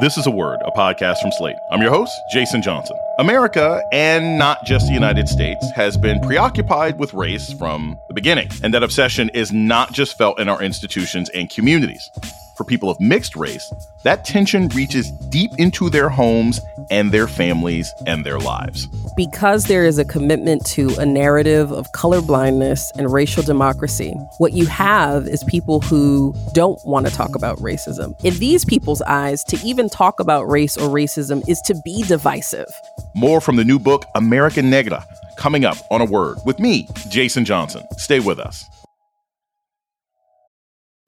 This is a Word, a podcast from Slate. I'm your host, Jason Johnson. America, and not just the United States, has been preoccupied with race from the beginning. And that obsession is not just felt in our institutions and communities for people of mixed race, that tension reaches deep into their homes and their families and their lives. Because there is a commitment to a narrative of colorblindness and racial democracy, what you have is people who don't want to talk about racism. In these people's eyes, to even talk about race or racism is to be divisive. More from the new book, American Negra, coming up on a word with me, Jason Johnson. Stay with us.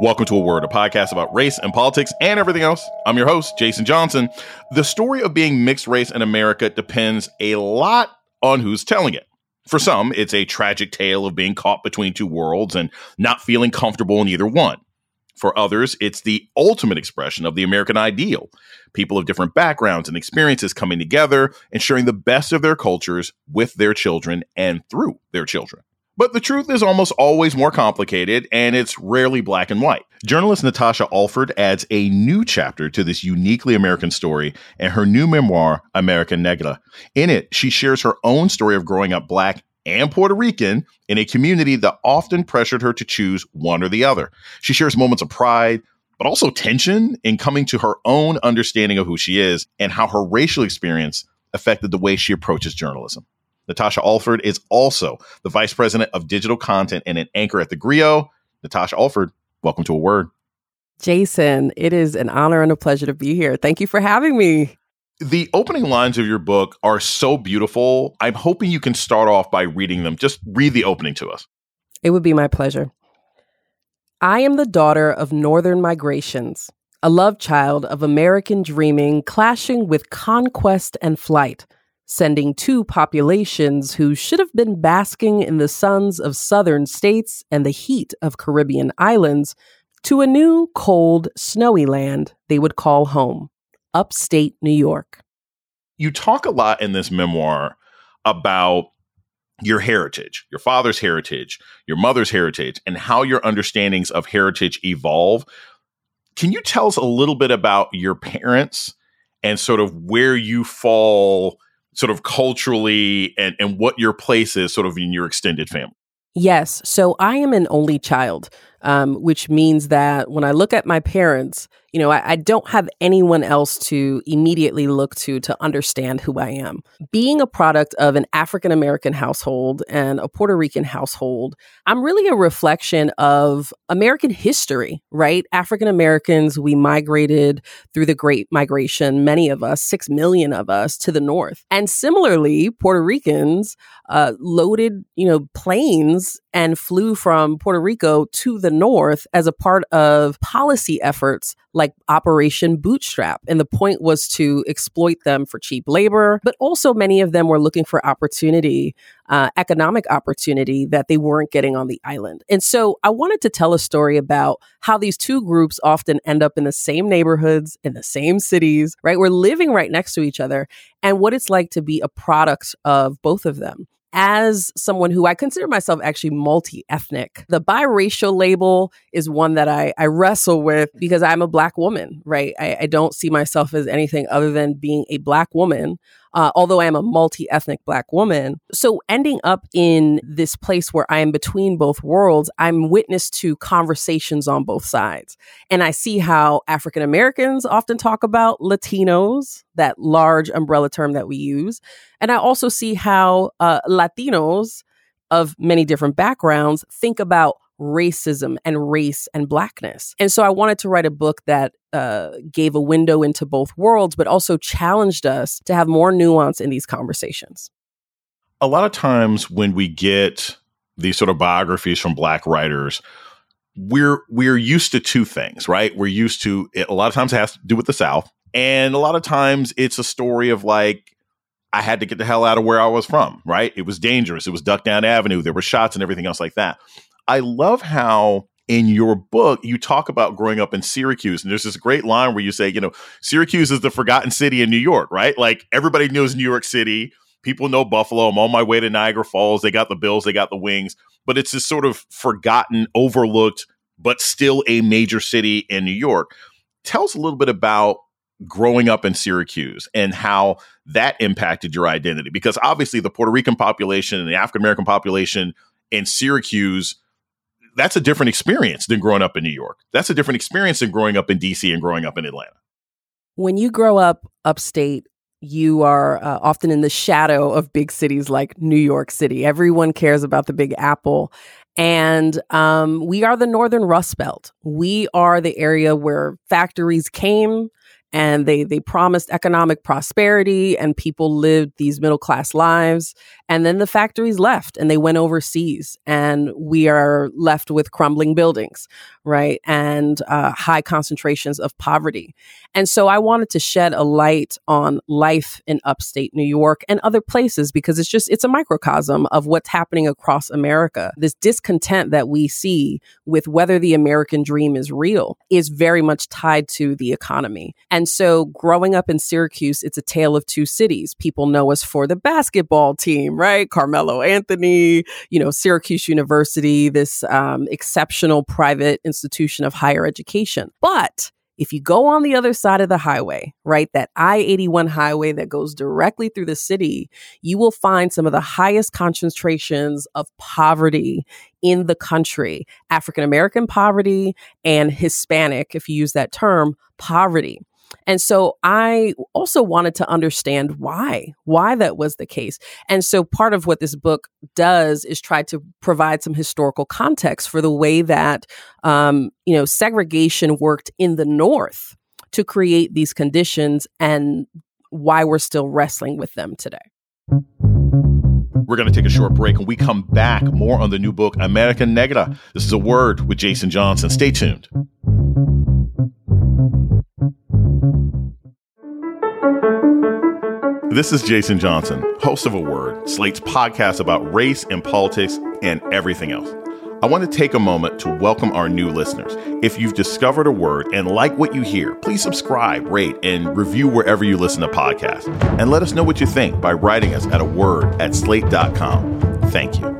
Welcome to A Word, a podcast about race and politics and everything else. I'm your host, Jason Johnson. The story of being mixed race in America depends a lot on who's telling it. For some, it's a tragic tale of being caught between two worlds and not feeling comfortable in either one. For others, it's the ultimate expression of the American ideal people of different backgrounds and experiences coming together and sharing the best of their cultures with their children and through their children. But the truth is almost always more complicated, and it's rarely black and white. Journalist Natasha Alford adds a new chapter to this uniquely American story in her new memoir, American Negra. In it, she shares her own story of growing up black and Puerto Rican in a community that often pressured her to choose one or the other. She shares moments of pride, but also tension in coming to her own understanding of who she is and how her racial experience affected the way she approaches journalism. Natasha Alford is also the vice president of digital content and an anchor at the Grio. Natasha Alford, welcome to a word. Jason, it is an honor and a pleasure to be here. Thank you for having me. The opening lines of your book are so beautiful. I'm hoping you can start off by reading them. Just read the opening to us. It would be my pleasure. I am the daughter of Northern migrations, a love child of American dreaming clashing with conquest and flight sending two populations who should have been basking in the suns of southern states and the heat of Caribbean islands to a new, cold, snowy land they would call home, upstate New York. You talk a lot in this memoir about your heritage, your father's heritage, your mother's heritage, and how your understandings of heritage evolve. Can you tell us a little bit about your parents and sort of where you fall sort of culturally and, and what your place is sort of in your extended family? Yes. So I am an only child, um, which means that when I look at my parents, you know, I, I, don't have anyone else to immediately look to to understand who I am. Being a product of an African American household and a Puerto Rican household, I'm really a reflection of American history, right? African Americans, we migrated through the Great Migration, many of us, six million of us, to the north. And similarly, Puerto Ricans uh, loaded, you know, planes and flew from Puerto Rico to the north as a part of policy efforts like Operation Bootstrap. And the point was to exploit them for cheap labor, but also many of them were looking for opportunity, uh, economic opportunity that they weren't getting on the island. And so I wanted to tell a story about how these two groups often end up in the same neighborhoods, in the same cities, right? We're living right next to each other, and what it's like to be a product of both of them as someone who I consider myself actually multi ethnic, the biracial label is one that I, I wrestle with because I'm a black woman, right? I, I don't see myself as anything other than being a black woman uh, although I am a multi ethnic Black woman. So, ending up in this place where I am between both worlds, I'm witness to conversations on both sides. And I see how African Americans often talk about Latinos, that large umbrella term that we use. And I also see how uh, Latinos of many different backgrounds think about racism and race and blackness. And so I wanted to write a book that uh, gave a window into both worlds, but also challenged us to have more nuance in these conversations. A lot of times when we get these sort of biographies from Black writers, we're we're used to two things, right? We're used to it, a lot of times it has to do with the South, and a lot of times it's a story of like I had to get the hell out of where I was from, right? It was dangerous. It was Duck Down Avenue. There were shots and everything else like that. I love how in your book you talk about growing up in Syracuse, and there's this great line where you say, you know, Syracuse is the forgotten city in New York, right? Like everybody knows New York City. People know Buffalo. I'm on my way to Niagara Falls. They got the Bills. They got the Wings. But it's this sort of forgotten, overlooked, but still a major city in New York. Tell us a little bit about growing up in Syracuse and how that impacted your identity. Because obviously, the Puerto Rican population and the African American population in Syracuse, that's a different experience than growing up in New York. That's a different experience than growing up in DC and growing up in Atlanta. When you grow up upstate, you are uh, often in the shadow of big cities like New York City. Everyone cares about the Big Apple. And um, we are the Northern Rust Belt. We are the area where factories came and they they promised economic prosperity and people lived these middle class lives and then the factories left and they went overseas and we are left with crumbling buildings right and uh, high concentrations of poverty. And so i wanted to shed a light on life in upstate new york and other places because it's just it's a microcosm of what's happening across america. This discontent that we see with whether the american dream is real is very much tied to the economy. And so growing up in syracuse it's a tale of two cities. People know us for the basketball team right carmelo anthony you know syracuse university this um, exceptional private institution of higher education. But if you go on the other side of the highway, right, that I 81 highway that goes directly through the city, you will find some of the highest concentrations of poverty in the country African American poverty and Hispanic, if you use that term, poverty. And so I also wanted to understand why, why that was the case. And so part of what this book does is try to provide some historical context for the way that, um, you know, segregation worked in the North to create these conditions and why we're still wrestling with them today. We're going to take a short break and we come back more on the new book, American Negra. This is a word with Jason Johnson. Stay tuned. This is Jason Johnson, host of A Word, Slate's podcast about race and politics and everything else. I want to take a moment to welcome our new listeners. If you've discovered a word and like what you hear, please subscribe, rate, and review wherever you listen to podcasts. And let us know what you think by writing us at a word at slate.com. Thank you.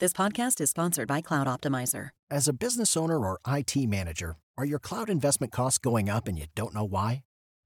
This podcast is sponsored by Cloud Optimizer. As a business owner or IT manager, are your cloud investment costs going up and you don't know why?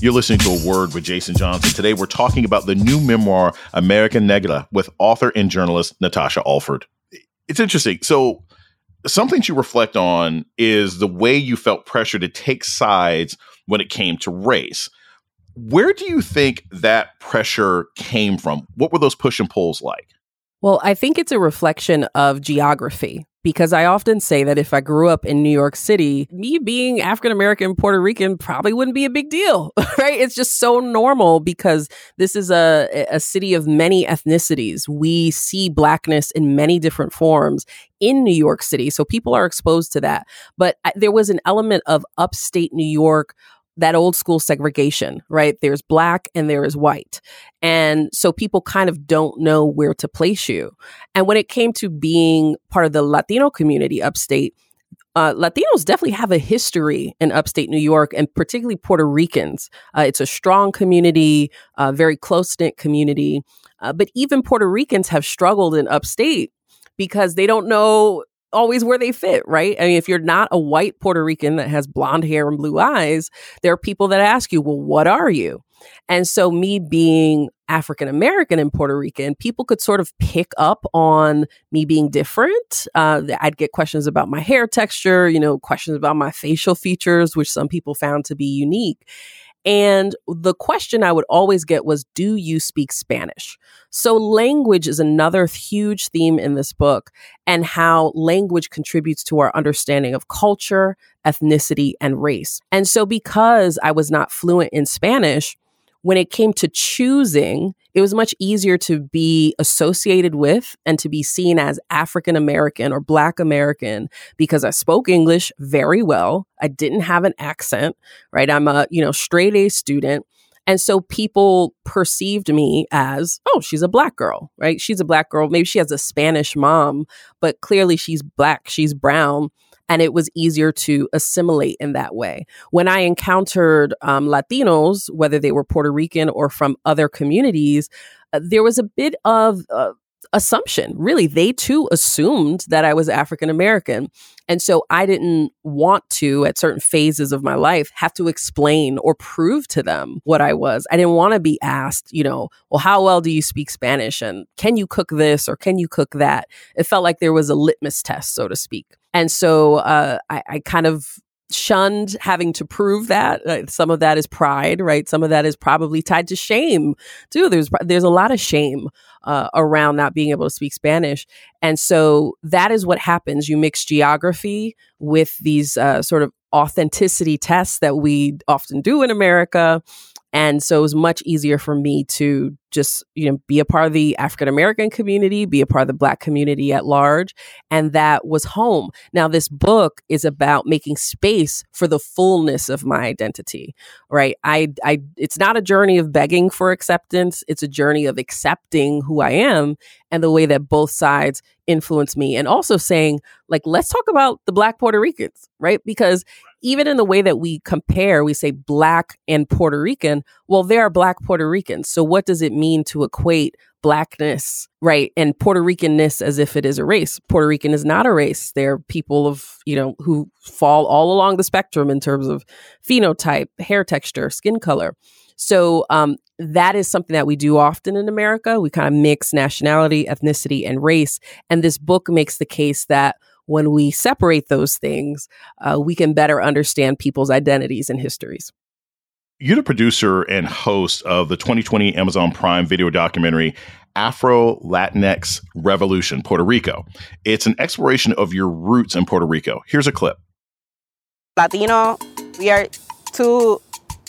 You're listening to A Word with Jason Johnson. Today, we're talking about the new memoir, American Negra, with author and journalist Natasha Alford. It's interesting. So, something to reflect on is the way you felt pressure to take sides when it came to race. Where do you think that pressure came from? What were those push and pulls like? Well, I think it's a reflection of geography because I often say that if I grew up in New York City, me being African American, Puerto Rican probably wouldn't be a big deal, right? It's just so normal because this is a, a city of many ethnicities. We see blackness in many different forms in New York City. So people are exposed to that. But I, there was an element of upstate New York that old school segregation, right? There's black and there is white. And so people kind of don't know where to place you. And when it came to being part of the Latino community upstate, uh, Latinos definitely have a history in upstate New York and particularly Puerto Ricans. Uh, it's a strong community, a very close knit community. Uh, but even Puerto Ricans have struggled in upstate because they don't know always where they fit, right? I mean, if you're not a white Puerto Rican that has blonde hair and blue eyes, there are people that ask you, well, what are you? And so, me being African American and Puerto Rican, people could sort of pick up on me being different. Uh, I'd get questions about my hair texture, you know, questions about my facial features, which some people found to be unique. And the question I would always get was, Do you speak Spanish? So, language is another huge theme in this book, and how language contributes to our understanding of culture, ethnicity, and race. And so, because I was not fluent in Spanish, when it came to choosing, it was much easier to be associated with and to be seen as African American or Black American because I spoke English very well. I didn't have an accent, right? I'm a, you know, straight A student. And so people perceived me as, oh, she's a black girl, right? She's a black girl. Maybe she has a Spanish mom, but clearly she's black, she's brown and it was easier to assimilate in that way. When I encountered um, Latinos, whether they were Puerto Rican or from other communities, uh, there was a bit of uh, assumption. Really, they too assumed that I was African American. And so I didn't want to, at certain phases of my life, have to explain or prove to them what I was. I didn't want to be asked, you know, well, how well do you speak Spanish? And can you cook this or can you cook that? It felt like there was a litmus test, so to speak. And so uh, I, I kind of shunned having to prove that uh, some of that is pride right? Some of that is probably tied to shame too. There's there's a lot of shame uh, around not being able to speak spanish. And so that is what happens. You mix geography with these uh, sort of authenticity tests that we often do in america and so it was much easier for me to just, you know, be a part of the African American community, be a part of the Black community at large. And that was home. Now, this book is about making space for the fullness of my identity, right? I, I, it's not a journey of begging for acceptance. It's a journey of accepting who I am and the way that both sides influence me. And also saying, like, let's talk about the Black Puerto Ricans, right? Because even in the way that we compare, we say black and Puerto Rican. Well, there are black Puerto Ricans. So what does it mean to equate blackness, right? And Puerto Ricanness as if it is a race. Puerto Rican is not a race. They're people of, you know, who fall all along the spectrum in terms of phenotype, hair texture, skin color. So um, that is something that we do often in America. We kind of mix nationality, ethnicity, and race. And this book makes the case that when we separate those things, uh, we can better understand people's identities and histories. You're the producer and host of the 2020 Amazon Prime video documentary, Afro Latinx Revolution, Puerto Rico. It's an exploration of your roots in Puerto Rico. Here's a clip. Latino, we are too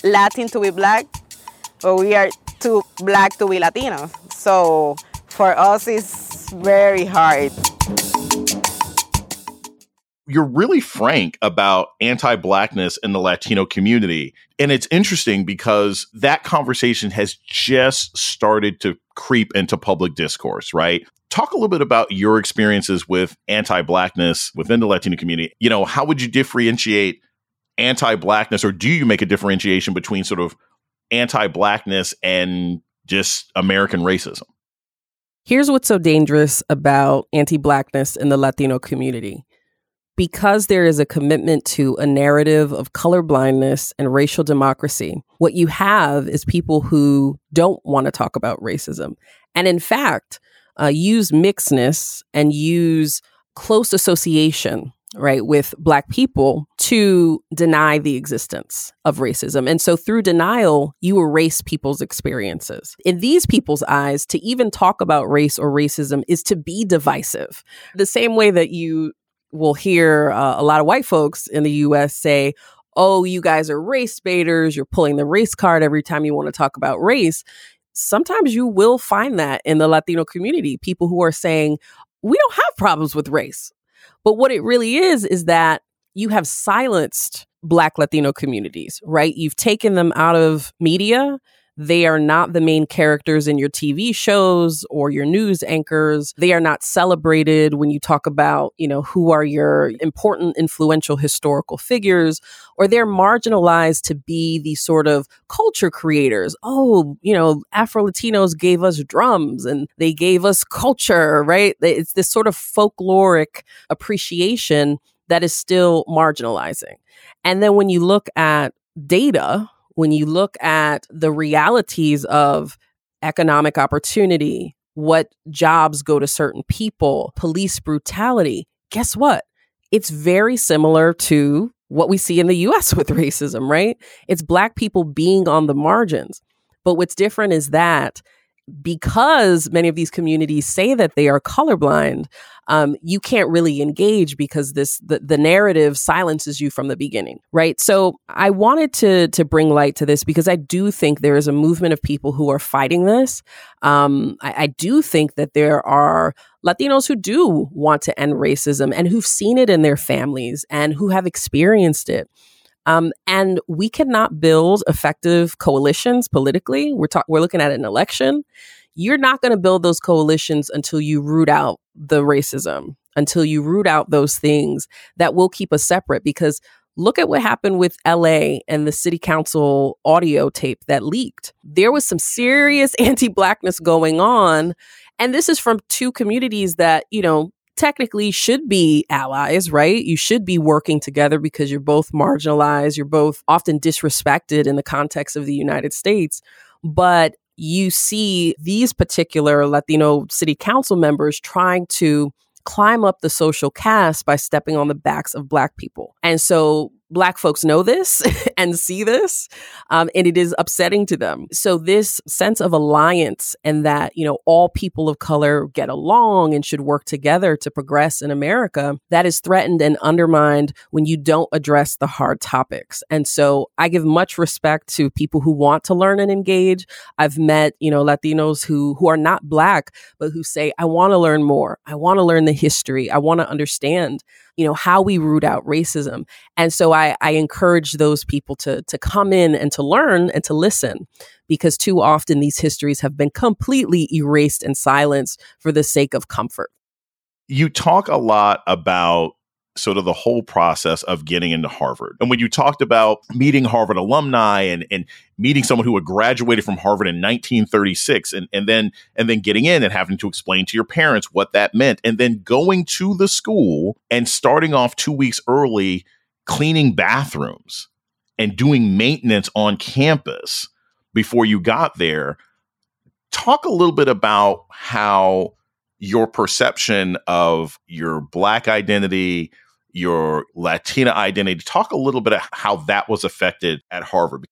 Latin to be black, but we are too black to be Latino. So for us, it's very hard you're really frank about anti-blackness in the Latino community. And it's interesting because that conversation has just started to creep into public discourse, right? Talk a little bit about your experiences with anti-blackness within the Latino community. You know, how would you differentiate anti-blackness or do you make a differentiation between sort of anti-blackness and just American racism? Here's what's so dangerous about anti blackness in the Latino community because there is a commitment to a narrative of colorblindness and racial democracy, what you have is people who don't want to talk about racism. And in fact, uh, use mixedness and use close association right with black people to deny the existence of racism. And so through denial you erase people's experiences. In these people's eyes to even talk about race or racism is to be divisive. The same way that you will hear uh, a lot of white folks in the US say, oh, you guys are race baiters, you're pulling the race card every time you want to talk about race. Sometimes you will find that in the Latino community, people who are saying, we don't have problems with race. But what it really is, is that you have silenced Black Latino communities, right? You've taken them out of media They are not the main characters in your TV shows or your news anchors. They are not celebrated when you talk about, you know, who are your important, influential historical figures, or they're marginalized to be the sort of culture creators. Oh, you know, Afro Latinos gave us drums and they gave us culture, right? It's this sort of folkloric appreciation that is still marginalizing. And then when you look at data, when you look at the realities of economic opportunity, what jobs go to certain people, police brutality, guess what? It's very similar to what we see in the US with racism, right? It's Black people being on the margins. But what's different is that because many of these communities say that they are colorblind, um, you can't really engage because this the, the narrative silences you from the beginning, right? So I wanted to to bring light to this because I do think there is a movement of people who are fighting this. Um, I, I do think that there are Latinos who do want to end racism and who've seen it in their families and who have experienced it. Um, and we cannot build effective coalitions politically. We're talking. We're looking at an election. You're not going to build those coalitions until you root out the racism, until you root out those things that will keep us separate. Because look at what happened with LA and the city council audio tape that leaked. There was some serious anti-blackness going on, and this is from two communities that you know technically should be allies, right? You should be working together because you're both marginalized, you're both often disrespected in the context of the United States. But you see these particular Latino city council members trying to climb up the social caste by stepping on the backs of Black people. And so Black folks know this and see this, um, and it is upsetting to them. So, this sense of alliance and that, you know, all people of color get along and should work together to progress in America, that is threatened and undermined when you don't address the hard topics. And so, I give much respect to people who want to learn and engage. I've met, you know, Latinos who, who are not Black, but who say, I want to learn more. I want to learn the history. I want to understand you know how we root out racism. And so i i encourage those people to to come in and to learn and to listen because too often these histories have been completely erased and silenced for the sake of comfort. You talk a lot about sort of the whole process of getting into Harvard. And when you talked about meeting Harvard alumni and, and meeting someone who had graduated from Harvard in 1936 and, and then and then getting in and having to explain to your parents what that meant and then going to the school and starting off two weeks early cleaning bathrooms and doing maintenance on campus before you got there. Talk a little bit about how your perception of your black identity, your Latina identity. Talk a little bit of how that was affected at Harvard.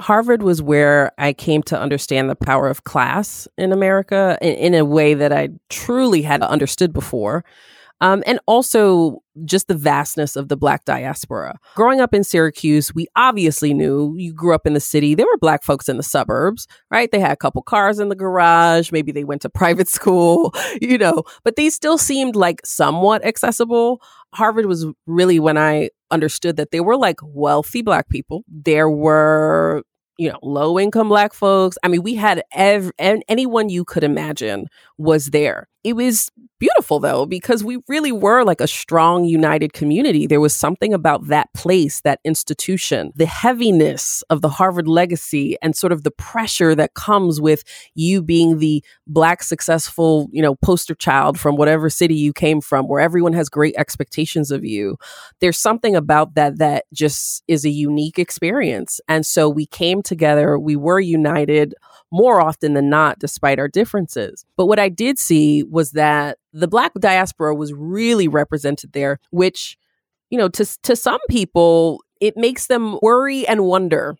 Harvard was where I came to understand the power of class in America in, in a way that I truly had understood before. Um, and also just the vastness of the black diaspora. Growing up in Syracuse, we obviously knew you grew up in the city. There were black folks in the suburbs, right? They had a couple cars in the garage. Maybe they went to private school, you know, but they still seemed like somewhat accessible. Harvard was really when I understood that they were like wealthy black people. There were you know, low income black folks. I mean, we had ev- anyone you could imagine was there. It was beautiful though, because we really were like a strong, united community. There was something about that place, that institution, the heaviness of the Harvard legacy and sort of the pressure that comes with you being the black, successful, you know, poster child from whatever city you came from, where everyone has great expectations of you. There's something about that that just is a unique experience. And so we came together, we were united more often than not, despite our differences. But what I did see was that the Black diaspora was really represented there, which, you know, to, to some people, it makes them worry and wonder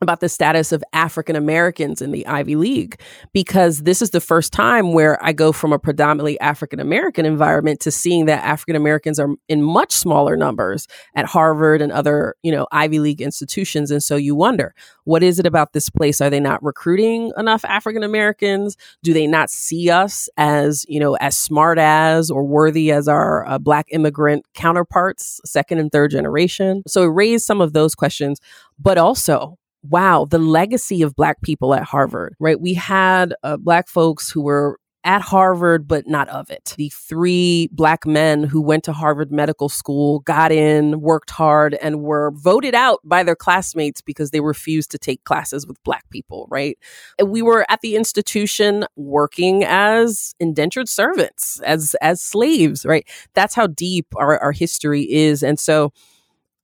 about the status of African Americans in the Ivy League because this is the first time where I go from a predominantly African American environment to seeing that African Americans are in much smaller numbers at Harvard and other, you know, Ivy League institutions and so you wonder, what is it about this place? Are they not recruiting enough African Americans? Do they not see us as, you know, as smart as or worthy as our uh, black immigrant counterparts, second and third generation? So it raised some of those questions, but also wow, the legacy of Black people at Harvard, right? We had uh, Black folks who were at Harvard, but not of it. The three black men who went to Harvard Medical School, got in, worked hard, and were voted out by their classmates because they refused to take classes with black people, right? And we were at the institution working as indentured servants, as as slaves, right? That's how deep our, our history is. And so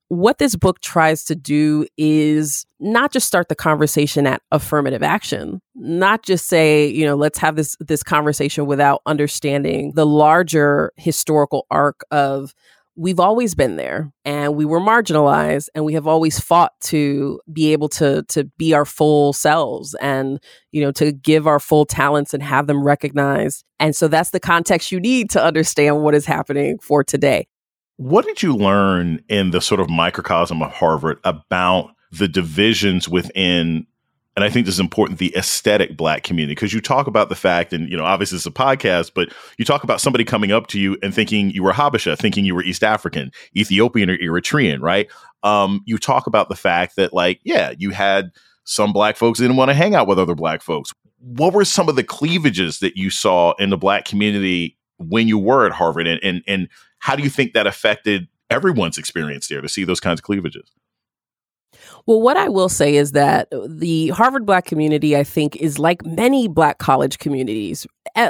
what this book tries to do is not just start the conversation at affirmative action not just say you know let's have this this conversation without understanding the larger historical arc of we've always been there and we were marginalized and we have always fought to be able to to be our full selves and you know to give our full talents and have them recognized. And so that's the context you need to understand what is happening for today what did you learn in the sort of microcosm of Harvard about the divisions within and I think this is important, the aesthetic black community, because you talk about the fact, and you know, obviously it's a podcast, but you talk about somebody coming up to you and thinking you were Habesha, thinking you were East African, Ethiopian, or Eritrean, right? Um, you talk about the fact that, like, yeah, you had some black folks didn't want to hang out with other black folks. What were some of the cleavages that you saw in the black community when you were at Harvard, and and and how do you think that affected everyone's experience there to see those kinds of cleavages? Well, what I will say is that the Harvard Black community, I think, is like many Black college communities.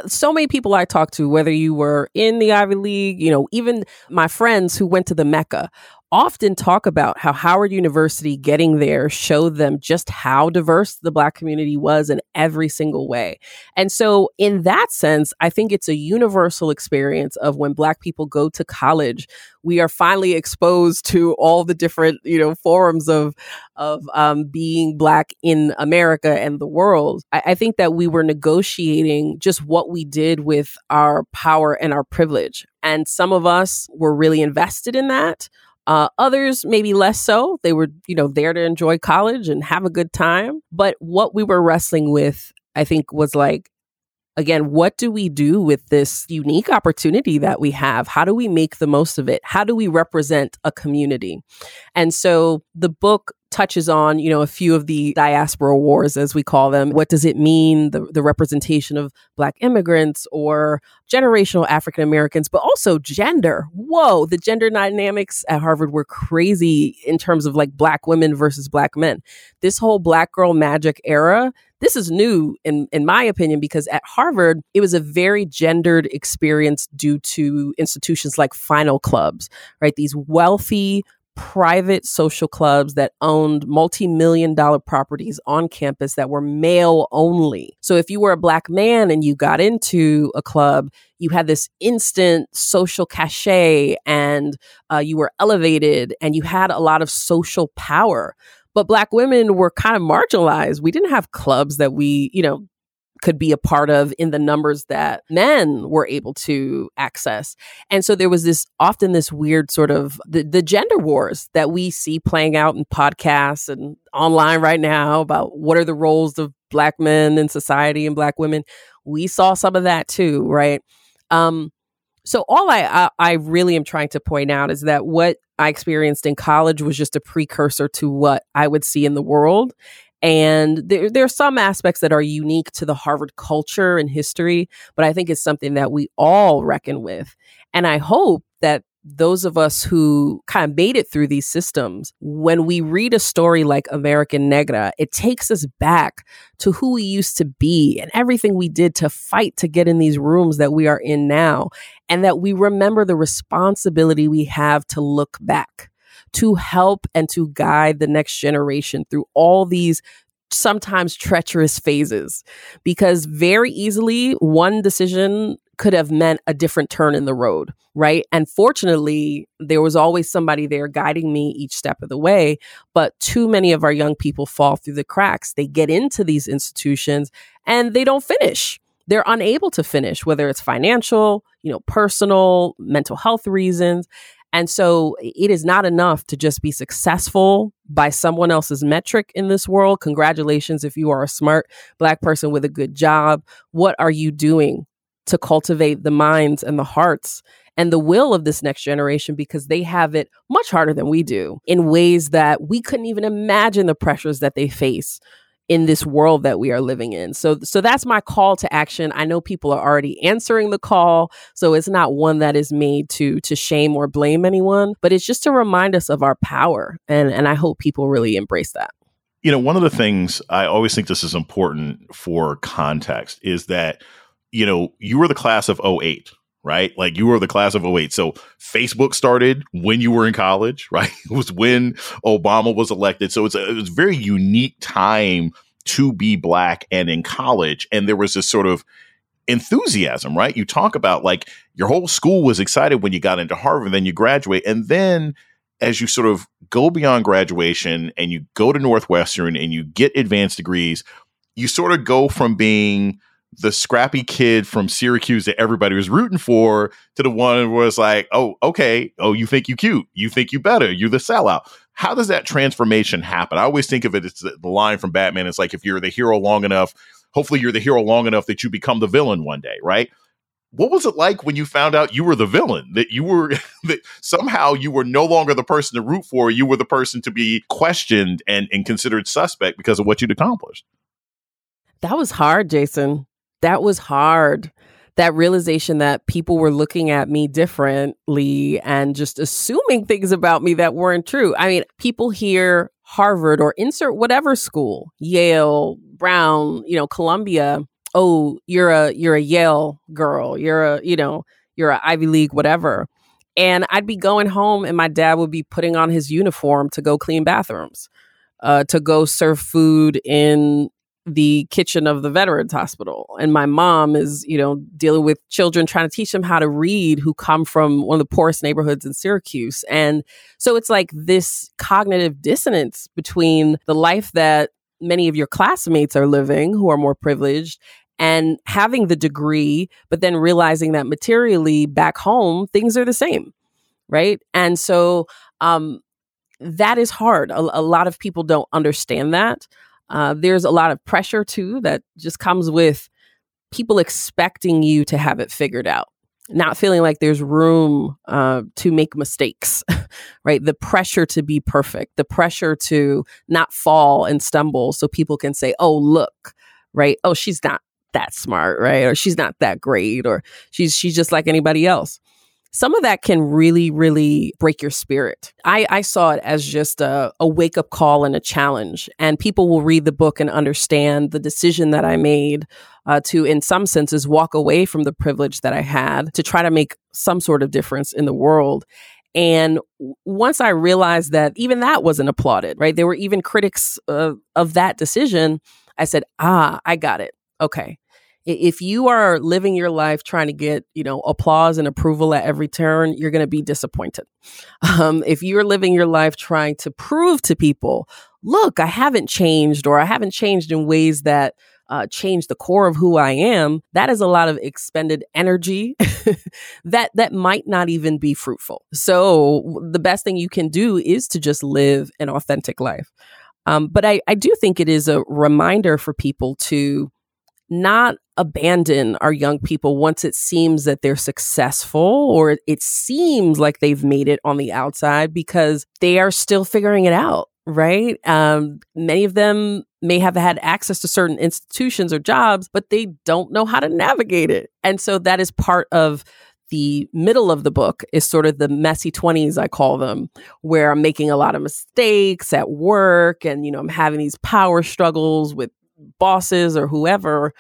So many people I talk to, whether you were in the Ivy League, you know, even my friends who went to the Mecca, often talk about how Howard University getting there showed them just how diverse the Black community was in every single way. And so, in that sense, I think it's a universal experience of when Black people go to college, we are finally exposed to all the different, you know, forms of of um, being Black in America and the world. I, I think that we were negotiating just what we did with our power and our privilege. And some of us were really invested in that. Uh, others, maybe less so. They were, you know, there to enjoy college and have a good time. But what we were wrestling with, I think, was like, again, what do we do with this unique opportunity that we have? How do we make the most of it? How do we represent a community? And so the book touches on, you know, a few of the diaspora wars, as we call them. What does it mean, the, the representation of Black immigrants or generational African Americans, but also gender? Whoa, the gender dynamics at Harvard were crazy in terms of like Black women versus Black men. This whole Black girl magic era this is new in in my opinion because at Harvard it was a very gendered experience due to institutions like final clubs right these wealthy private social clubs that owned multi-million dollar properties on campus that were male only. So if you were a black man and you got into a club, you had this instant social cachet and uh, you were elevated and you had a lot of social power. But black women were kind of marginalized. We didn't have clubs that we, you know, could be a part of in the numbers that men were able to access. And so there was this often this weird sort of the, the gender wars that we see playing out in podcasts and online right now about what are the roles of black men in society and black women. We saw some of that too, right? Um, so all I, I, I really am trying to point out is that what I experienced in college was just a precursor to what I would see in the world. And there, there are some aspects that are unique to the Harvard culture and history, but I think it's something that we all reckon with. And I hope that those of us who kind of made it through these systems, when we read a story like American Negra, it takes us back to who we used to be and everything we did to fight to get in these rooms that we are in now. And that we remember the responsibility we have to look back to help and to guide the next generation through all these sometimes treacherous phases because very easily one decision could have meant a different turn in the road, right? And fortunately, there was always somebody there guiding me each step of the way. But too many of our young people fall through the cracks. They get into these institutions and they don't finish. They're unable to finish, whether it's financial, you know, personal, mental health reasons. And so it is not enough to just be successful by someone else's metric in this world. Congratulations if you are a smart black person with a good job. What are you doing to cultivate the minds and the hearts and the will of this next generation because they have it much harder than we do in ways that we couldn't even imagine the pressures that they face in this world that we are living in. So so that's my call to action. I know people are already answering the call, so it's not one that is made to to shame or blame anyone, but it's just to remind us of our power and and I hope people really embrace that. You know, one of the things I always think this is important for context is that you know, you were the class of 08, right? Like you were the class of 08. So Facebook started when you were in college, right? It was when Obama was elected. So it's a, it was a very unique time to be black and in college. And there was this sort of enthusiasm, right? You talk about like your whole school was excited when you got into Harvard, then you graduate. And then as you sort of go beyond graduation and you go to Northwestern and you get advanced degrees, you sort of go from being the scrappy kid from Syracuse that everybody was rooting for to the one who was like, oh, okay, oh, you think you cute, you think you better, you're the sellout. How does that transformation happen? I always think of it as the line from Batman. It's like if you're the hero long enough, hopefully you're the hero long enough that you become the villain one day, right? What was it like when you found out you were the villain? That you were that somehow you were no longer the person to root for, you were the person to be questioned and, and considered suspect because of what you'd accomplished. That was hard, Jason that was hard. That realization that people were looking at me differently and just assuming things about me that weren't true. I mean, people hear Harvard or insert whatever school, Yale, Brown, you know, Columbia. Oh, you're a you're a Yale girl. You're a, you know, you're a Ivy League whatever. And I'd be going home and my dad would be putting on his uniform to go clean bathrooms, uh, to go serve food in the kitchen of the veterans hospital. And my mom is you know dealing with children trying to teach them how to read who come from one of the poorest neighborhoods in Syracuse. And so it's like this cognitive dissonance between the life that many of your classmates are living who are more privileged and having the degree but then realizing that materially back home things are the same right? And so um that is hard. A, a lot of people don't understand that uh, there's a lot of pressure too that just comes with people expecting you to have it figured out, not feeling like there's room uh, to make mistakes, right? The pressure to be perfect, the pressure to not fall and stumble so people can say, oh, look, right? Oh, she's not that smart, right? Or she's not that great, or she's she's just like anybody else some of that can really, really break your spirit. I, I saw it as just a, a wake up call and a challenge. And people will read the book and understand the decision that I made uh, to, in some senses, walk away from the privilege that I had to try to make some sort of difference in the world. And once I realized that even that wasn't applauded, right? There were even critics uh, of that decision. I said, ah, I got it. Okay if you are living your life trying to get you know applause and approval at every turn you're going to be disappointed um, if you're living your life trying to prove to people look i haven't changed or i haven't changed in ways that uh, change the core of who I am, that is a lot of expended energy that that might not even be fruitful. So the best thing you can do is to just live an authentic life. Um, but I, I do think it is a reminder for people to not abandon our young people once it seems that they're successful or it seems like they've made it on the outside because they are still figuring it out right? Um, many of them may have had access to certain institutions or jobs but they don't know how to navigate it. And so that is part of the middle of the book is sort of the messy 20s i call them where i'm making a lot of mistakes at work and you know i'm having these power struggles with bosses or whoever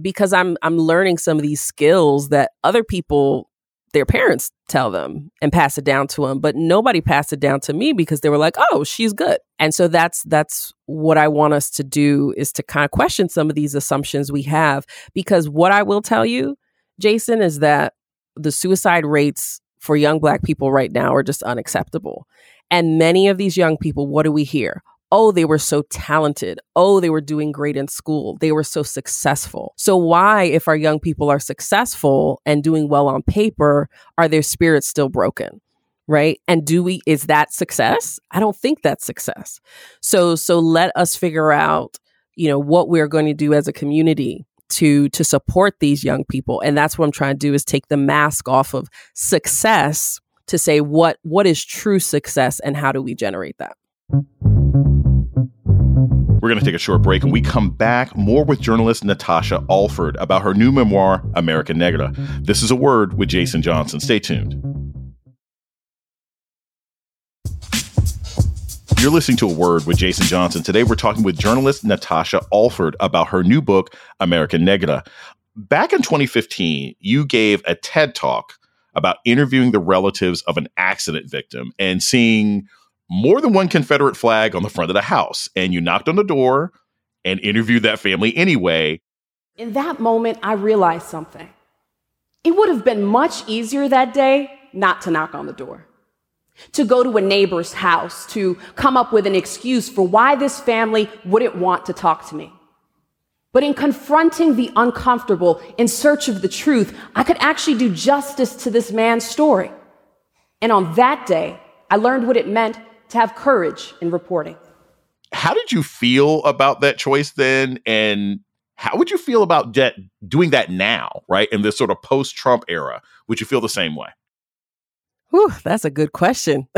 because I'm I'm learning some of these skills that other people their parents tell them and pass it down to them but nobody passed it down to me because they were like oh she's good. And so that's that's what i want us to do is to kind of question some of these assumptions we have because what i will tell you jason is that the suicide rates for young black people right now are just unacceptable. And many of these young people what do we hear oh, they were so talented. Oh, they were doing great in school. They were so successful. So, why, if our young people are successful and doing well on paper, are their spirits still broken? Right. And do we, is that success? I don't think that's success. So, so let us figure out, you know, what we're going to do as a community to to support these young people and that's what i'm trying to do is take the mask off of success to say what what is true success and how do we generate that we're going to take a short break and we come back more with journalist Natasha Alford about her new memoir, American Negra. This is a word with Jason Johnson. Stay tuned. You're listening to a word with Jason Johnson. Today, we're talking with journalist Natasha Alford about her new book, American Negra. Back in 2015, you gave a TED talk about interviewing the relatives of an accident victim and seeing more than one Confederate flag on the front of the house. And you knocked on the door and interviewed that family anyway. In that moment, I realized something. It would have been much easier that day not to knock on the door, to go to a neighbor's house, to come up with an excuse for why this family wouldn't want to talk to me. But in confronting the uncomfortable in search of the truth, I could actually do justice to this man's story. And on that day, I learned what it meant to have courage in reporting. How did you feel about that choice then? And how would you feel about de- doing that now, right? In this sort of post Trump era? Would you feel the same way? Whew, that's a good question.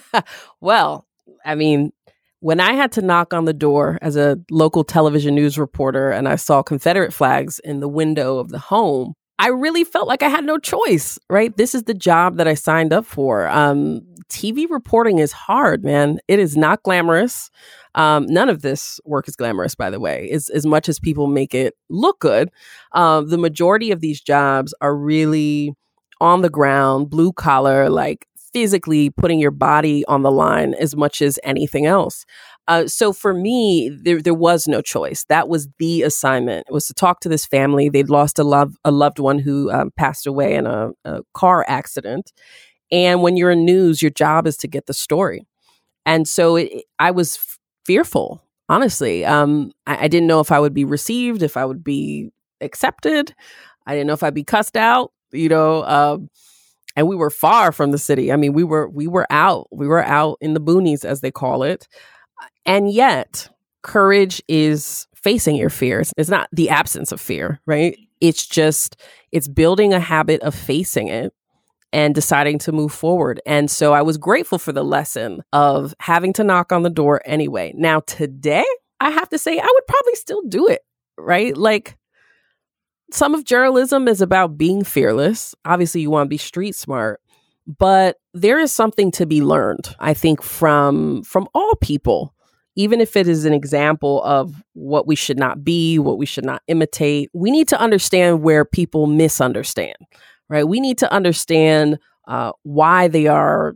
well, I mean, when I had to knock on the door as a local television news reporter and I saw Confederate flags in the window of the home, I really felt like I had no choice, right? This is the job that I signed up for. Um, TV reporting is hard, man. It is not glamorous. Um, none of this work is glamorous, by the way, as, as much as people make it look good. Um, the majority of these jobs are really on the ground, blue collar, like physically putting your body on the line as much as anything else. Uh, so for me, there there was no choice. That was the assignment. It was to talk to this family. They'd lost a love a loved one who um, passed away in a, a car accident, and when you're in news, your job is to get the story. And so it, I was fearful, honestly. Um, I, I, didn't know if I would be received, if I would be accepted. I didn't know if I'd be cussed out, you know. Um, and we were far from the city. I mean, we were we were out. We were out in the boonies, as they call it. And yet, courage is facing your fears. It's not the absence of fear, right? It's just it's building a habit of facing it and deciding to move forward. And so I was grateful for the lesson of having to knock on the door anyway. Now, today, I have to say, I would probably still do it, right? Like, some of journalism is about being fearless. Obviously, you want to be street smart, but there is something to be learned, I think, from from all people even if it is an example of what we should not be, what we should not imitate, we need to understand where people misunderstand right? We need to understand uh, why they are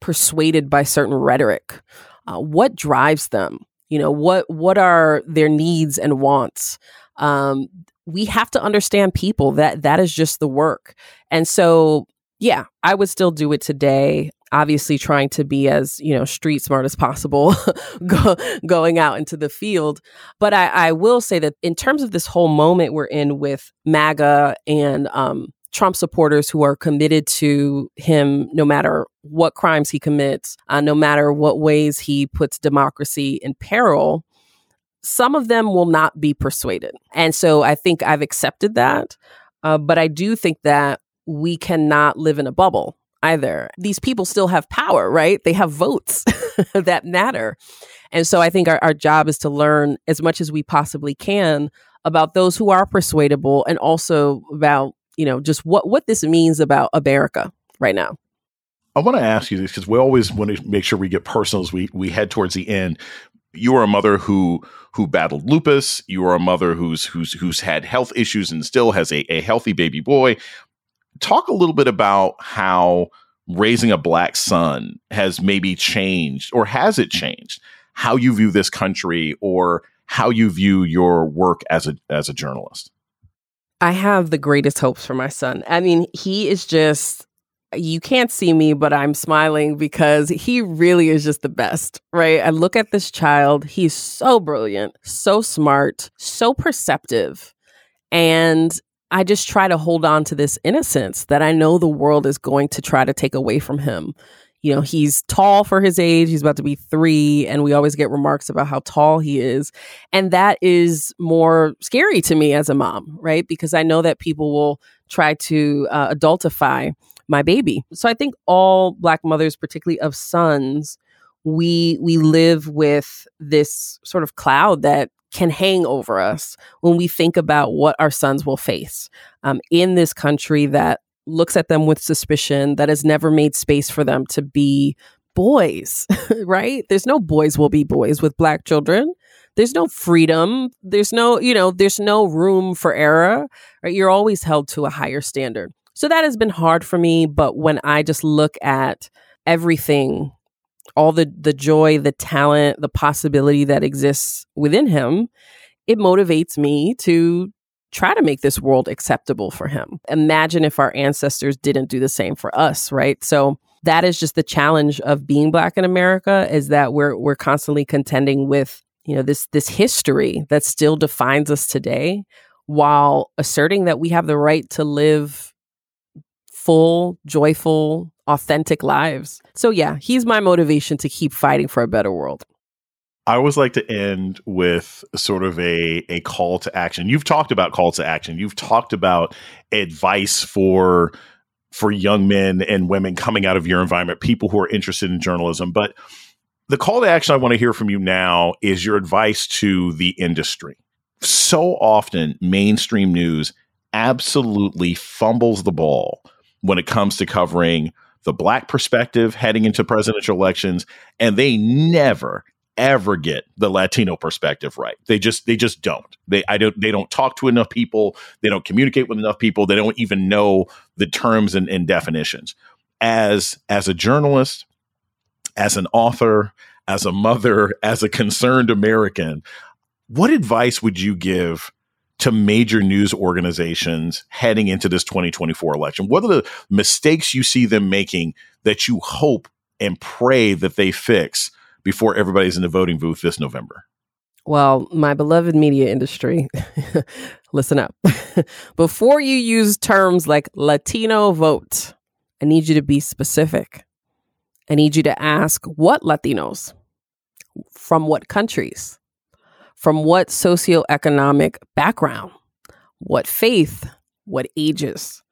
persuaded by certain rhetoric. Uh, what drives them? You know, what what are their needs and wants? Um, we have to understand people. That that is just the work. And so, yeah, I would still do it today. Obviously, trying to be as you know street smart as possible, go, going out into the field. But I, I, will say that in terms of this whole moment we're in with MAGA and um, Trump supporters who are committed to him no matter what crimes he commits, uh, no matter what ways he puts democracy in peril, some of them will not be persuaded. And so I think I've accepted that. Uh, but I do think that we cannot live in a bubble either. These people still have power, right? They have votes that matter. And so I think our, our job is to learn as much as we possibly can about those who are persuadable and also about you know, just what what this means about America right now. I want to ask you this because we always want to make sure we get personal as we we head towards the end. You are a mother who who battled lupus. You are a mother who's who's who's had health issues and still has a, a healthy baby boy. Talk a little bit about how raising a black son has maybe changed, or has it changed how you view this country, or how you view your work as a as a journalist. I have the greatest hopes for my son. I mean, he is just you can't see me, but I'm smiling because he really is just the best, right? I look at this child. He's so brilliant, so smart, so perceptive. And I just try to hold on to this innocence that I know the world is going to try to take away from him. you know, he's tall for his age. He's about to be three, and we always get remarks about how tall he is. And that is more scary to me as a mom, right? Because I know that people will try to uh, adultify my baby. So I think all Black mothers, particularly of sons, we we live with this sort of cloud that can hang over us when we think about what our sons will face um, in this country that looks at them with suspicion, that has never made space for them to be boys, right? There's no boys will be boys with black children. There's no freedom. There's no, you know, there's no room for error, right? You're always held to a higher standard. So that has been hard for me. But when I just look at everything, all the the joy, the talent, the possibility that exists within him, it motivates me to try to make this world acceptable for him. Imagine if our ancestors didn't do the same for us, right? So that is just the challenge of being black in America is that we're we're constantly contending with, you know, this this history that still defines us today while asserting that we have the right to live full, joyful, authentic lives. So yeah, he's my motivation to keep fighting for a better world. I always like to end with sort of a a call to action. You've talked about call to action. You've talked about advice for for young men and women coming out of your environment, people who are interested in journalism. But the call to action I want to hear from you now is your advice to the industry. So often, mainstream news absolutely fumbles the ball when it comes to covering the black perspective heading into presidential elections, and they never, ever get the Latino perspective right. They just they just don't. They I don't they don't talk to enough people. They don't communicate with enough people. They don't even know the terms and, and definitions. As as a journalist, as an author, as a mother, as a concerned American, what advice would you give to major news organizations heading into this 2024 election? What are the mistakes you see them making that you hope and pray that they fix before everybody's in the voting booth this November? Well, my beloved media industry, listen up. Before you use terms like Latino vote, I need you to be specific. I need you to ask what Latinos, from what countries, from what socioeconomic background, what faith, what ages.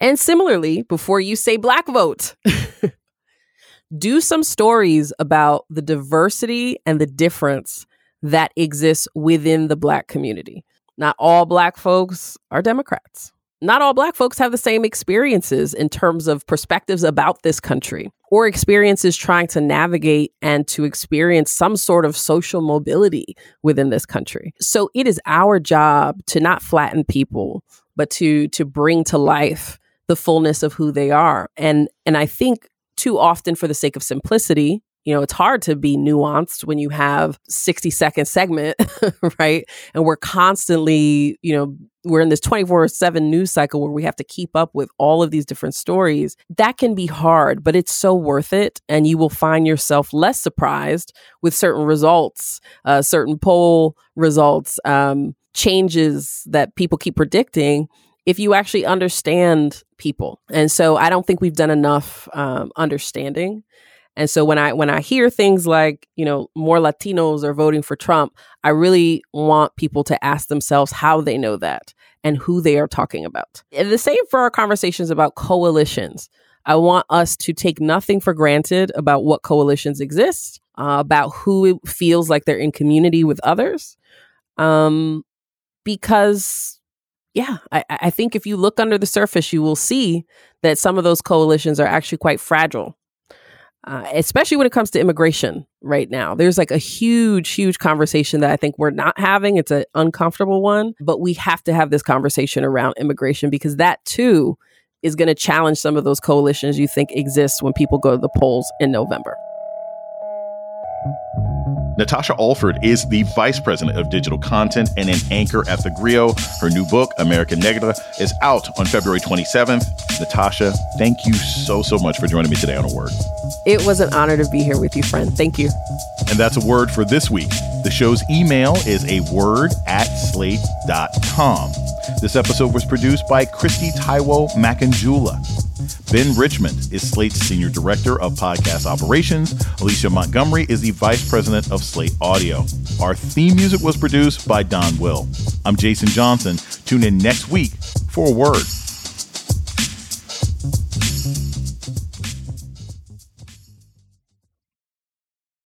And similarly, before you say black vote, do some stories about the diversity and the difference that exists within the Black community. Not all Black folks are Democrats. Not all Black folks have the same experiences in terms of perspectives about this country or experiences trying to navigate and to experience some sort of social mobility within this country. So it is our job to not flatten people, but to to bring to life the fullness of who they are. And and I think too often for the sake of simplicity. You know, it's hard to be nuanced when you have 60 second segment, right? And we're constantly, you know, we're in this 24 7 news cycle where we have to keep up with all of these different stories. That can be hard, but it's so worth it. And you will find yourself less surprised with certain results, uh, certain poll results, um, changes that people keep predicting if you actually understand people. And so I don't think we've done enough um, understanding. And so when I when I hear things like, you know, more Latinos are voting for Trump, I really want people to ask themselves how they know that and who they are talking about. And the same for our conversations about coalitions. I want us to take nothing for granted about what coalitions exist, uh, about who feels like they're in community with others. Um, because yeah, I, I think if you look under the surface, you will see that some of those coalitions are actually quite fragile. Uh, especially when it comes to immigration right now. There's like a huge, huge conversation that I think we're not having. It's an uncomfortable one, but we have to have this conversation around immigration because that too is going to challenge some of those coalitions you think exist when people go to the polls in November. Natasha Alford is the vice president of digital content and an anchor at Thegrio. Her new book, American Negra, is out on February 27th. Natasha, thank you so, so much for joining me today on A Word. It was an honor to be here with you, friend. Thank you. And that's a word for this week. The show's email is a word at slate.com. This episode was produced by Kristie Taiwo Makanjuola. Ben Richmond is Slate's Senior Director of Podcast Operations. Alicia Montgomery is the Vice President of Slate Audio. Our theme music was produced by Don Will. I'm Jason Johnson. Tune in next week for a word.